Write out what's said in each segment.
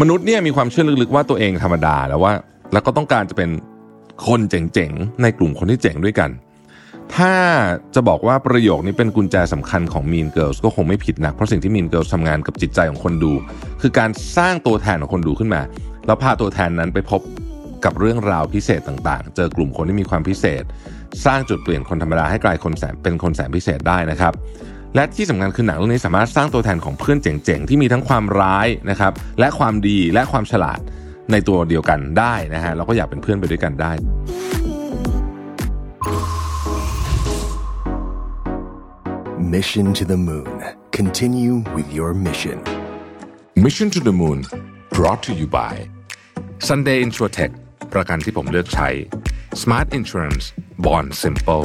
มนุษย์เนี่ยมีความเชื่อลึกๆว่าตัวเองธรรมดาแล้วว่า แล้วก็ต้องการจะเป็นคนเจ๋งๆ ในกลุ่มคนที่เจ๋งด้วยกัน ถ้าจะบอกว่าประโยคนี้เป็นกุญแจสำคัญของ Mean Girls ก็คงไม่ผิดนักเพราะสิ่งที่ Mean Girls ทำงานกับจิตใจของคนดู คือการสร้างตัวแทนของคนดูขึ้นมา แล้วพาตัวแทนนั้นไปพบกับเรื่องราวพิเศษต่างๆ เจอกลุ่มคนที่มีความพิเศษ สร้างจุดเปลี่ยนคนธรรมดาให้กลายคนแสนเป็นคนแสนพิเศษได้นะครับ และที่สำคัญคือหนังเรื่องนี้สามารถสร้างตัวแทนของเพื่อนเจ๋งๆ ที่มีทั้งความร้ายนะครับและความดีและความฉลาดในตัวเดียวกันได้นะฮะเราก็อยากเป็นเพื่อนไปด้วยกันได้ Mission to the Moon. Continue with your mission. Mission to the Moon brought to you by Sunday Insurtech ประกันที่ผมเลือกใช้ Smart Insurance Bond Simple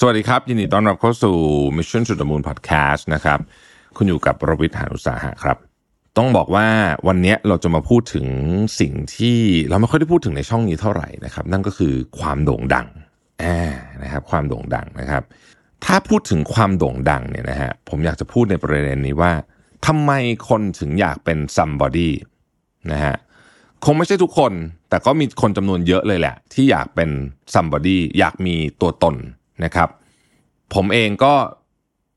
สวัสดีครับ ยินดีต้อนรับเข้าสู่ Mission to the Moon Podcast นะครับ คุณอยู่กับรวิทยหานุสาหะครับ ต้องบอกว่าวันนี้เราจะมาพูดถึงสิ่งที่เราไม่ค่อยได้พูดถึงในช่องนี้เท่าไหร่นะครับ นั่นก็คือความโด่งดังอ่านะครับ ความโด่งดังนะครับ ถ้าพูดถึงความโด่งดังเนี่ยนะฮะผมอยากจะพูดในประเด็นนี้ว่าทำไมคนถึงอยากเป็น somebody นะฮะคงไม่ใช่ทุกคน แต่ก็มีคนจำนวนเยอะเลยแหละ ที่อยากเป็น somebody อยากมีตัวตน นะครับ ผมเองก็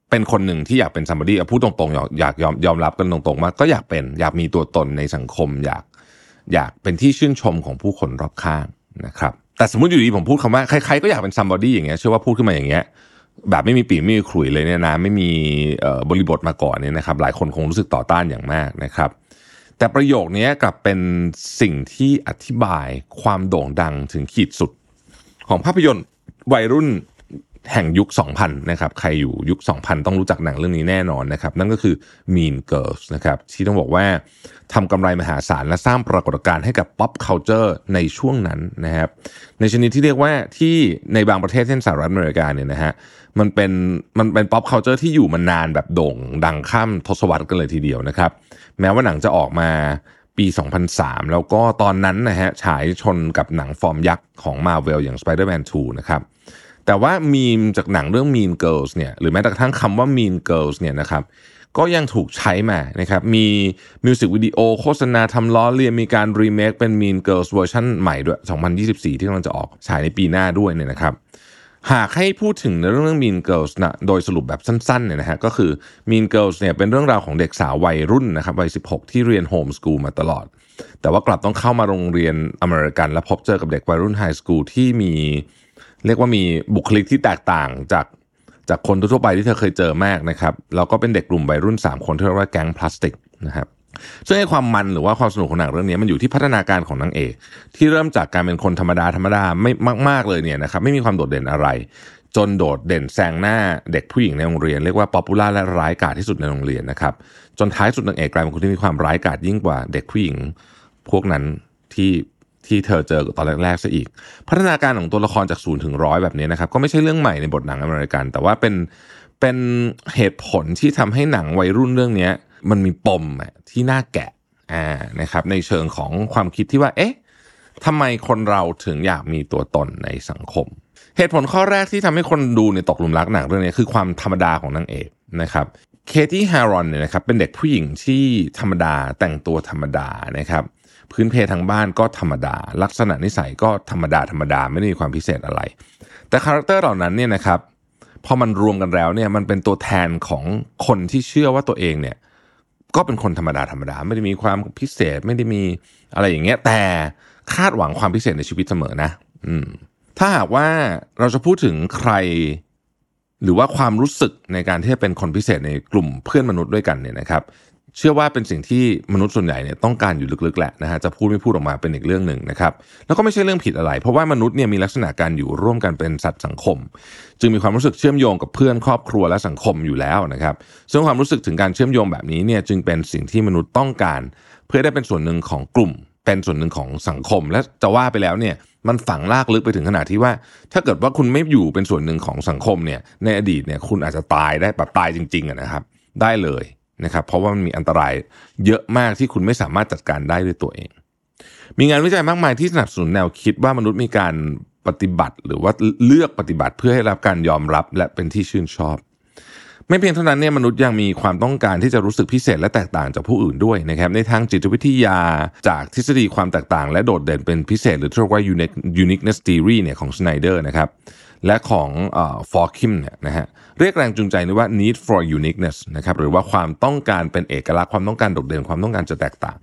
เป็นคนหนึ่งที่อยากเป็น somebody เอาพูดตรงๆอยากอยากยอมยอมรับกันตรงๆว่าก็อยากเป็นอยากมีตัวตนในสังคม อยากอยากเป็นที่ชื่นชมของผู้คนรอบข้างนะครับ แต่สมมติอยู่ดีผมพูดคำว่าใครๆก็อยากเป็น somebody อย่างเงี้ยเชื่อว่าพูดขึ้นมาอย่างเงี้ยแบบไม่มีปีไม่มีขลุ่ยเลยเนี่ยนะไม่มีบริบทมาก่อนเนี่ยนะครับ หลายคนคงรู้สึกต่อต้านอย่างมากนะครับ แต่ประโยคนี้กลับเป็นสิ่งที่อธิบายความโด่งดังถึงขีดสุด ของภาพยนตร์วัยรุ่น แห่งยุค 2000 นะครับ ใครอยู่ยุค 2000 ต้องรู้จักหนังเรื่องนี้แน่นอนนะครับ นั่นก็คือ Mean Girls นะครับ ที่ต้องบอกว่าทำกำไรมหาศาลและสร้างปรากฏการณ์ให้กับ pop culture ในช่วงนั้นนะครับ ในชนิดที่เรียกว่าที่ในบางประเทศเช่นสหรัฐอเมริกาเนี่ยนะฮะ มันเป็นมันเป็น pop culture ที่อยู่มานานแบบโด่งดังข้ามทศวรรษกันเลยทีเดียวนะครับ แม้ว่าหนังจะออกมาปี 2003 แล้วก็ตอนนั้นนะฮะฉายชนกับหนังฟอร์มยักษ์ของ Marvel อย่าง Spider-Man 2 นะครับ แต่ว่ามีมจากหนังเรื่อง Mean Girls เนี่ยหรือแม้กระทั่งคำว่า Mean Girls เนี่ยนะครับก็ยังถูกใช้มานะครับมีมิวสิกวิดีโอโฆษณาทำล้อเลียนมีการรีเมคเป็น Mean Girls เวอร์ชันใหม่ด้วย 2024 ที่กำลังจะออกฉายในปีหน้าด้วยเนี่ยนะครับหากให้พูดถึงในเรื่อง Mean Girls นะโดยสรุปแบบสั้นๆเนี่ยนะฮะก็คือ Mean Girls เนี่ยเป็นเรื่องราวของเด็กสาววัยรุ่นนะครับวัย 16 ที่เรียน homeschool มาตลอด แต่ว่ากลับต้องเข้ามาโรงเรียนอเมริกัน และพบเจอกับเด็กวัยรุ่น high school ที่มี เรียกว่ามีบุคลิกที่แตกต่างจากจากคนทั่วไปที่เธอเคยเจอมากนะครับแล้วก็เป็นเด็กกลุ่มวัยรุ่น 3 คนที่เรียกว่าแก๊งพลาสติกนะครับซึ่งไอ้ความมันหรือว่าความสนุกของหนังเรื่องนี้มันอยู่ที่พัฒนาการของนางเอกที่เริ่มจากการเป็นคนธรรมดาธรรมดาไม่มาก ๆเลยเนี่ยนะครับไม่มีความโดดเด่นอะไร จนโดดเด่นแซงหน้าเด็กผู้หญิงในโรงเรียนเรียกว่า popular และร้ายกาจที่สุดในโรงเรียนนะครับจนท้ายสุดนางเอกกลายเป็นคนที่มีความร้ายกาจยิ่งกว่าเด็กผู้หญิงพวกนั้นที่ ที่เธอเจอตอนแรกๆซะอีก พัฒนาการของตัวละครจากศูนย์ถึงร้อยแบบนี้นะครับ ก็ไม่ใช่เรื่องใหม่ในบทหนังอเมริกัน แต่ว่าเป็นเป็นเหตุผลที่ทำให้หนังวัยรุ่นเรื่องนี้มันมีปมที่น่าแกะอ่านะครับ ในเชิงของความคิดที่ว่า เอ๊ะทำไมคนเราถึงอยากมีตัวตนในสังคม เหตุผลข้อแรกที่ทำให้คนดูในตกหลุมรักหนังเรื่องนี้คือความธรรมดาของนางเอกนะครับ Cady Heron เนี่ยนะครับเป็นเด็กผู้หญิงที่ธรรมดาแต่งตัวธรรมดานะครับ พื้นเพทางบ้านก็ธรรมดา ลักษณะนิสัยก็ธรรมดาธรรมดาไม่ได้มีความพิเศษอะไร แต่ character เหล่านั้นเนี่ยนะครับพอมันรวมกันแล้วเนี่ยมันเป็นตัวแทนของคนที่เชื่อว่าตัวเองเนี่ยก็เป็นคนธรรมดาธรรมดาไม่ได้มีความพิเศษไม่ได้มีอะไรอย่างเงี้ยแต่คาดหวังความพิเศษในชีวิตเสมอนะ อืม ถ้าหากว่าเราจะพูดถึงใคร หรือว่าความรู้สึกในการที่จะเป็นคนพิเศษในกลุ่มเพื่อนมนุษย์ด้วยกันเนี่ยนะครับ เชื่อว่าเป็นสิ่งที่มนุษย์ส่วนใหญ่เนี่ยต้องการอยู่ลึกๆแหละนะฮะจะพูดไม่พูดออกมาเป็นอีกเรื่องหนึ่งนะครับแล้วก็ไม่ใช่เรื่องผิดอะไร เพราะว่ามนุษย์เนี่ยมีลักษณะการอยู่ร่วมกันเป็นสัตว์สังคม จึงมีความรู้สึกเชื่อมโยงกับเพื่อนครอบครัวและสังคมอยู่แล้วนะครับซึ่งความรู้สึกถึงการเชื่อมโยงแบบนี้เนี่ยจึงเป็นสิ่งที่มนุษย์ต้องการ เพื่อได้เป็นส่วนหนึ่งของกลุ่ม เป็นส่วนหนึ่งของสังคม และจะว่าไปแล้วเนี่ยมันฝังลากลึกไปถึงขนาดที่ว่า ถ้าเกิดว่าคุณไม่อยู่เป็นส่วนหนึ่งของสังคมเนี่ยในอดีตเนี่ยคุณอาจจะตายได้แบบตายจริงๆนะครับได้เลย นะครับเพราะว่ามันมีอันตรายเยอะมากที่คุณไม่สามารถจัดการได้ด้วยตัวเอง มีงานวิจัยมากมายที่สนับสนุนแนวคิดว่ามนุษย์มีการปฏิบัติ หรือว่าเลือกปฏิบัติเพื่อให้รับการยอมรับและเป็นที่ชื่นชอบ ไม่เพียงเท่านั้นเนี่ยมนุษย์ยังมีความต้องการที่จะรู้สึกพิเศษและแตกต่างจากผู้อื่นด้วยนะครับในทางจิตวิทยาจากทฤษฎีความแตกต่าง และโดดเด่นเป็นพิเศษ หรือที่เรียกว่า uniqueness theory เนี่ยของ Schneider นะครับ และของฟอร์คิมเนี่ยนะฮะเรียกแรงจูงใจนี้ว่า need for uniqueness นะครับหรือว่าความต้องการเป็นเอกลักษณ์ความต้องการโดดเด่นความต้องการจะแตกต่าง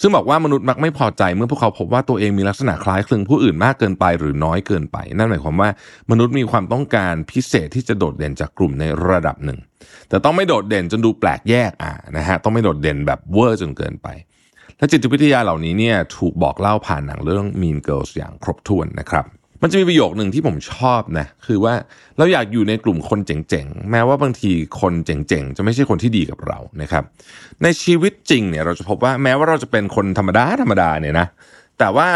ซึ่งบอกว่ามนุษย์มักไม่พอใจเมื่อพวกเขาพบว่าตัวเองมีลักษณะคล้ายคลึงผู้อื่นมากเกินไปหรือน้อยเกินไป นั่นหมายความว่ามนุษย์มีความต้องการพิเศษที่จะโดดเด่นจากกลุ่มในระดับหนึ่ง แต่ต้องไม่โดดเด่นจนดูแปลกแยกอ่านะฮะต้องไม่โดดเด่นแบบเวอร์จนเกินไปและจิตวิทยาเหล่านี้เนี่ยถูกบอกเล่าผ่านหนังเรื่อง Mean Girls อย่างครบถ้วนนะครับ มันจะมีประโยคหนึ่งที่ผมชอบนะคือว่าเราอยากอยู่ในกลุ่มคนเจ๋งๆ แม้ว่าบางทีคนเจ๋งๆ จะไม่ใช่คนที่ดีกับเรานะครับ ในชีวิตจริงเนี่ยเราจะพบว่าแม้ว่าเราจะเป็นคนธรรมดาธรรมดาเนี่ยนะแต่ว่า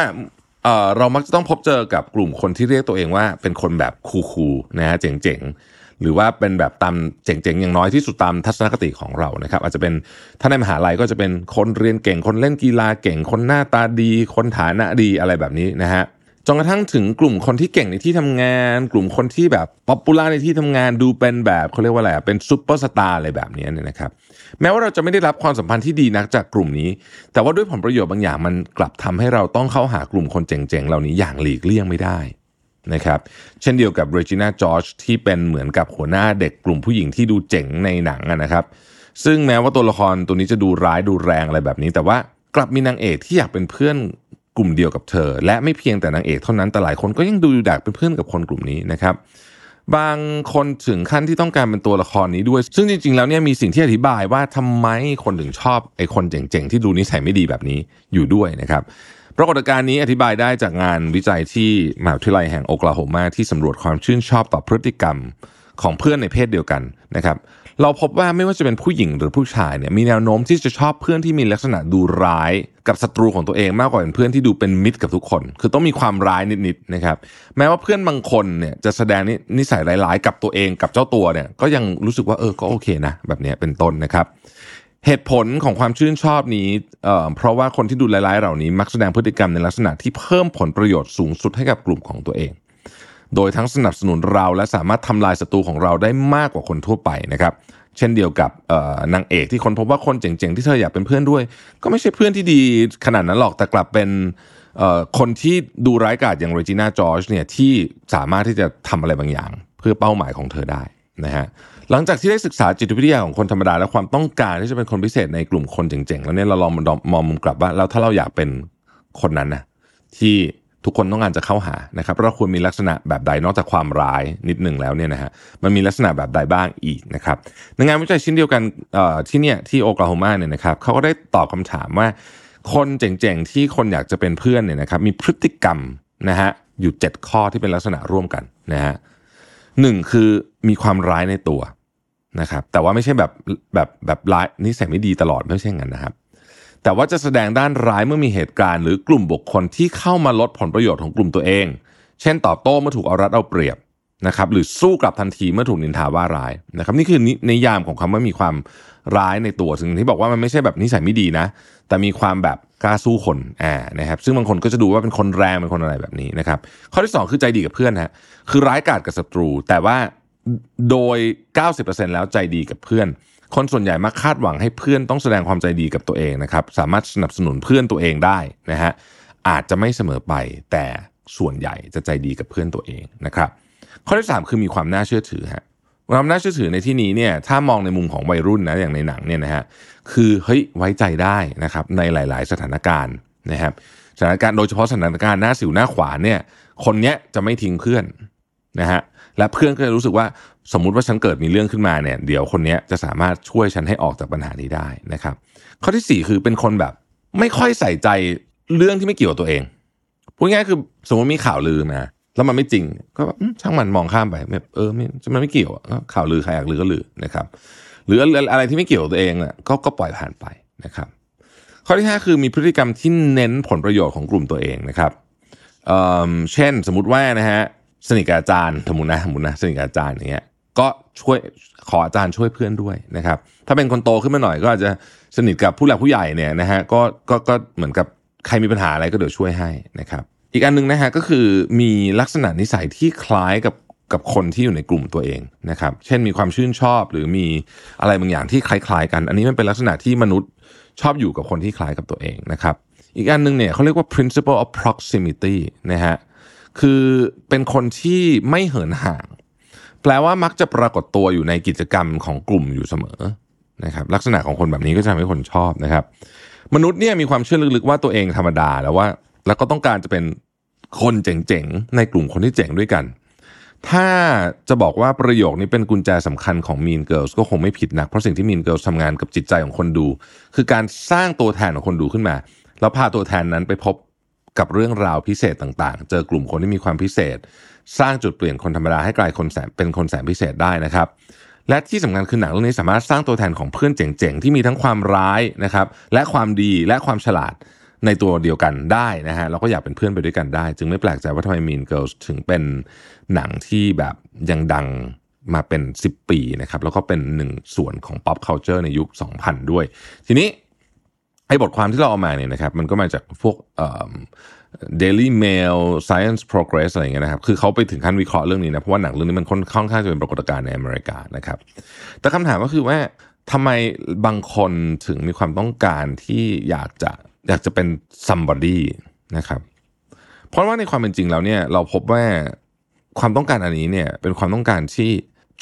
เรามักจะต้องพบเจอกับกลุ่มคนที่เรียกตัวเองว่าเป็นคนแบบ cool ๆนะฮะเจ๋งๆหรือว่าเป็นแบบตามเจ๋งๆอย่างน้อยที่สุดตามทัศนคติของเรานะครับ อาจจะเป็นถ้าในมหาลัยก็จะเป็นคนเรียนเก่ง คนเล่นกีฬาเก่ง คนหน้าตาดี คนฐานะดีอะไรแบบนี้นะฮะ จนกระทั่งถึงกลุ่มคนที่เก่งในที่ทำงาน กลุ่มคนที่แบบ popular ในที่ทำงานดูเป็นแบบเขาเรียกว่าอะไรเป็นซูเปอร์สตาร์อะไรแบบนี้เนี่ยนะครับ แม้ว่าเราจะไม่ได้รับความสัมพันธ์ที่ดีนักจากกลุ่มนี้ แต่ว่าด้วยผลประโยชน์บางอย่างมันกลับทำให้เราต้องเข้าหากลุ่มคนเจ๋งๆเหล่านี้อย่างหลีกเลี่ยงไม่ได้นะครับเช่นเดียวกับเรจิน่าจอร์จที่เป็นเหมือนกับหัวหน้าเด็กกลุ่มผู้หญิงที่ดูเจ๋งในหนังนะครับ ซึ่งแม้ว่าตัวละครตัวนี้จะดูร้ายดูแรงอะไรแบบนี้ แต่ว่ากลับมีนางเอกที่อยากเป็นเพื่อน กลุ่มเดียวกับเธอ และไม่เพียงแต่นางเอกเท่านั้นแต่หลายคนก็ยังดูอยากเป็นเพื่อนกับคนกลุ่มนี้นะครับบางคนถึงขั้นที่ต้องการเป็นตัวละครนี้ด้วย ซึ่งจริงๆ แล้วเนี่ยมีสิ่งที่อธิบายว่าทำไมคนถึงชอบไอ้คนเจ๋งๆ ที่ดูนิสัยไม่ดีแบบนี้อยู่ด้วยนะครับ ปรากฏการณ์นี้อธิบายได้จากงานวิจัยที่มหาวิทยาลัยแห่งโอคลาโฮมาที่สำรวจความชื่นชอบต่อพฤติกรรมของเพื่อนในเพศเดียวกันนะครับ เราพบว่าไม่ว่าจะเป็นผู้หญิงหรือผู้ชายเนี่ยมีแนวโน้มที่จะชอบเพื่อนที่มีลักษณะดูร้ายกับศัตรูของตัวเองมากกว่าเป็นเพื่อนที่ดูเป็นมิตรกับทุกคน คือต้องมีความร้ายนิดๆนะครับแม้ว่าเพื่อนบางคนเนี่ยจะแสดงนิสัยร้ายๆกับตัวเองกับเจ้าตัวเนี่ยก็ยังรู้สึกว่าเออก็โอเคนะแบบนี้เป็นต้นนะครับเหตุผลของความชื่นชอบนี้เอ่อเพราะว่าคนที่ดูร้ายๆเหล่านี้มักแสดงพฤติกรรมในลักษณะที่เพิ่มผลประโยชน์สูงสุดให้กับกลุ่มของตัวเอง โดยทั้งสนับสนุนเราและสามารถทำลายศัตรูของเราได้มากกว่าคนทั่วไปนะครับ เช่นเดียวกับนางเอกที่คนพบว่าคนเจ๋งๆ ที่เธออยากเป็นเพื่อนด้วย ก็ไม่ใช่เพื่อนที่ดีขนาดนั้นหรอกแต่กลับเป็นคนที่ดูร้ายกาจอย่างเรจิน่าจอร์จเนี่ยที่สามารถที่จะทำอะไรบางอย่าง เพื่อเป้าหมายของเธอได้นะฮะหลังจากที่ได้ศึกษาจิตวิทยาของคนธรรมดา และความต้องการที่จะเป็นคนพิเศษในกลุ่มคนเจ๋งๆ แล้วเนี่ยเราลองมองมุมกลับว่าแล้วถ้าเราอยากเป็นคนนั้นนะที่ ทุกคนต้องการจะเข้าหานะครับเราควรมีลักษณะแบบใดนอกจากความร้ายนิดหนึ่งแล้วเนี่ยนะฮะมันมีลักษณะแบบใดบ้างอีกนะครับในงานวิจัยชิ้นเดียวกันที่เนี่ยที่โอคลาโฮมาเนี่ยนะครับเขาก็ได้ตอบคำถามว่า คนเจ๋งๆที่คนอยากจะเป็นเพื่อนเนี่ยนะครับมีพฤติกรรมนะฮะอยู่ 7 ข้อที่เป็นลักษณะร่วมกันนะฮะหนึ่งคือมีความร้ายในตัวนะครับแต่ว่าไม่ใช่แบบแบบแบบร้ายนิสัยไม่ดีตลอดไม่ใช่งั้นนะครับ แต่ว่าจะแสดงด้านร้ายเมื่อมีเหตุการณ์หรือกลุ่มบุคคลที่เข้ามาลดผลประโยชน์ของกลุ่มตัวเอง เช่นตอบโต้เมื่อถูกเอารัดเอาเปรียบนะครับหรือสู้กลับทันทีเมื่อถูกนินทาว่าร้ายนะครับนี่คือนิยามของคำว่ามีความร้ายในตัวถึงที่บอกว่ามันไม่ใช่แบบนิสัยไม่ดีนะ แต่มีความแบบกล้าสู้คนอ่านะครับซึ่งบางคนก็จะดูว่าเป็นคนแรงเป็นคนอะไรแบบนี้นะครับข้อที่ 2 คือใจดีกับเพื่อนฮะคือร้ายกาจกับศัตรู แต่ว่าโดย 90%แล้วใจดีกับเพื่อน คนส่วนใหญ่มักคาดหวังให้เพื่อนต้องแสดงความใจดีกับตัวเองนะครับ สามารถสนับสนุนเพื่อนตัวเองได้นะฮะอาจจะไม่เสมอไปแต่ส่วนใหญ่จะใจดีกับเพื่อนตัวเองนะครับ ข้อที่ 3 คือมีความน่าเชื่อถือฮะความน่าเชื่อถือในที่นี้เนี่ยถ้ามองในมุมของวัยรุ่นนะอย่างในหนังเนี่ยนะฮะคือเฮ้ยไว้ใจได้นะครับในหลาย ๆ สถานการณ์นะครับสถานการณ์โดยเฉพาะสถานการณ์หน้าสิวหน้าขวานเนี่ยคนเนี้ยจะไม่ทิ้งเพื่อน นะฮะและเพื่อนก็จะรู้สึกว่าสมมุติว่าฉันเกิดมีเรื่องขึ้นมาเนี่ยเดี๋ยวคนนี้จะสามารถช่วยฉันให้ออกจากปัญหานี้ได้นะครับ ข้อที่สี่คือเป็นคนแบบไม่ค่อยใส่ใจเรื่องที่ไม่เกี่ยวกับตัวเองพูดง่ายคือสมมติมีข่าวลือมาแล้วมันไม่จริงก็ช่างมันมองข้ามไปแบบเออม่มันไม่เกี่ยวข่าวลือใครอยากลือก็ลือนะครับ หรืออะไรที่ไม่เกี่ยวกับตัวเองอะก็ก็ปล่อยผ่านไปนะครับ ข้อที่ห้าคือมีพฤติกรรมที่เน้นผลประโยชน์ของกลุ่มตัวเองนะครับเเช่นสมมติว่านะฮะ สนิทกับอาจารย์สมมตินะสมมตินะสนิทกับอาจารย์อย่างเงี้ยก็ช่วยขออาจารย์ช่วยเพื่อนด้วยนะครับ ถ้าเป็นคนโตขึ้นมาหน่อยก็อาจจะสนิทกับผู้หลักผู้ใหญ่เนี่ยนะฮะก็ก็ก็เหมือนกับใครมีปัญหาอะไรก็เดี๋ยวช่วยให้นะครับ อีกอันหนึงนะฮะก็คือมีลักษณะนิสัยที่คล้ายกับกับคนที่อยู่ในกลุ่มตัวเองนะครับ เช่นมีความชื่นชอบหรือมีอะไรบางอย่างที่คล้าย ๆ กัน อันนี้มันเป็นลักษณะที่มนุษย์ชอบอยู่กับคนที่คล้ายกับตัวเองนะครับ อีกอันหนึงเนี่ยเขาเรียกว่า principle of proximity นะฮะ คือเป็นคนที่ไม่เหินห่าง แปลว่ามักจะปรากฏตัวอยู่ในกิจกรรมของกลุ่มอยู่เสมอนะครับลักษณะของคนแบบนี้ก็จะทำให้คนชอบนะครับ มนุษย์เนี่ยมีความเชื่อลึกๆว่าตัวเองธรรมดาแล้วว่า แล้วก็ต้องการจะเป็นคนเจ๋งๆ ในกลุ่มคนที่เจ๋งด้วยกัน ถ้าจะบอกว่าประโยคนี้เป็นกุญแจสำคัญของ Mean Girls ก็คงไม่ผิดนักเพราะสิ่งที่ Mean Girls ทำงานกับจิตใจของคนดู คือการสร้างตัวแทนของคนดูขึ้นมา แล้วพาตัวแทนนั้นไปพบ กับเรื่องราวพิเศษต่างๆ เจอกลุ่มคนที่มีความพิเศษ สร้างจุดเปลี่ยนคนธรรมดาให้กลายคนแสนเป็นคนแสนพิเศษได้นะครับ และที่สำคัญคือหนังเรื่องนี้สามารถสร้างตัวแทนของเพื่อนเจ๋งๆ ที่มีทั้งความร้ายนะครับ และความดีและความฉลาดในตัวเดียวกันได้นะฮะเราก็อยากเป็นเพื่อนไปด้วยกันได้ จึงไม่แปลกใจว่าทำไม Mean Girls ถึงเป็นหนังที่แบบยังดังมาเป็น 10 ปีนะครับ แล้วก็เป็นหนึ่งส่วนของ pop culture ในยุค 2000 ด้วย ทีนี้ ไอ้บทความที่เราเอามาเนี่ยนะครับมันก็มาจากพวกเอ่อ Daily Mail Science Progress อะไรเงี้ยนะครับคือเขาไปถึงขั้นวิเคราะห์เรื่องนี้นะเพราะว่าหนังเรื่องนี้มันค่อนค่อนข้างจะเป็นปรากฏการณ์ในอเมริกานะครับ แต่คำถามก็คือว่าทำไมบางคนถึงมีความต้องการที่อยากจะอยากจะเป็น somebody นะครับเพราะว่าในความเป็นจริงแล้วเนี่ยเราพบว่าความต้องการอันนี้เนี่ยเป็นความต้องการที่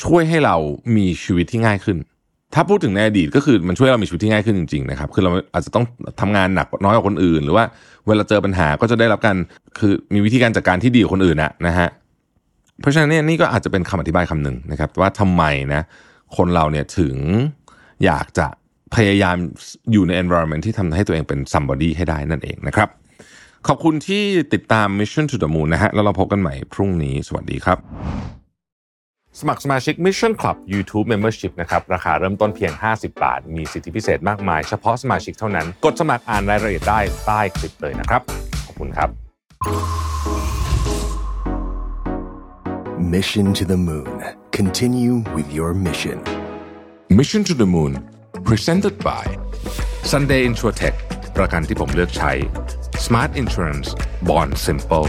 ช่วยให้เรามีชีวิตที่ง่ายขึ้น ถ้าพูดถึงในอดีตก็คือมันช่วยเรามีชีวิตที่ง่ายขึ้นจริงๆนะครับคือเราอาจจะต้องทำงานหนักน้อยกว่าคนอื่น หรือว่าเวลาเจอปัญหาก็จะได้รับการคือมีวิธีการจัดการที่ดีกว่าคนอื่นนะนะฮะเพราะฉะนั้นเนี่ยนี่ก็อาจจะเป็นคำอธิบายคำหนึ่งนะครับว่าทำไมนะคนเราเนี่ยถึงอยากจะพยายามอยู่ใน environment ที่ทำให้ตัวเองเป็น somebody ให้ได้นั่นเองนะครับ ขอบคุณที่ติดตาม Mission to the Moon นะฮะแล้วเราพบกันใหม่พรุ่งนี้สวัสดีครับ สมัครสมาชิก Mission Club YouTube Membership นะครับ ราคาเริ่มต้นเพียง 50 บาท มีสิทธิพิเศษมากมาย เฉพาะสมาชิกเท่านั้น กดสมัครอ่านรายละเอียดได้ใต้คลิปเลยนะครับ ขอบคุณครับ Mission to the Moon. Continue with your mission. Mission to the Moon Presented by Sunday Insurtech ประกันที่ผมเลือกใช้ Smart Insurance Bond Simple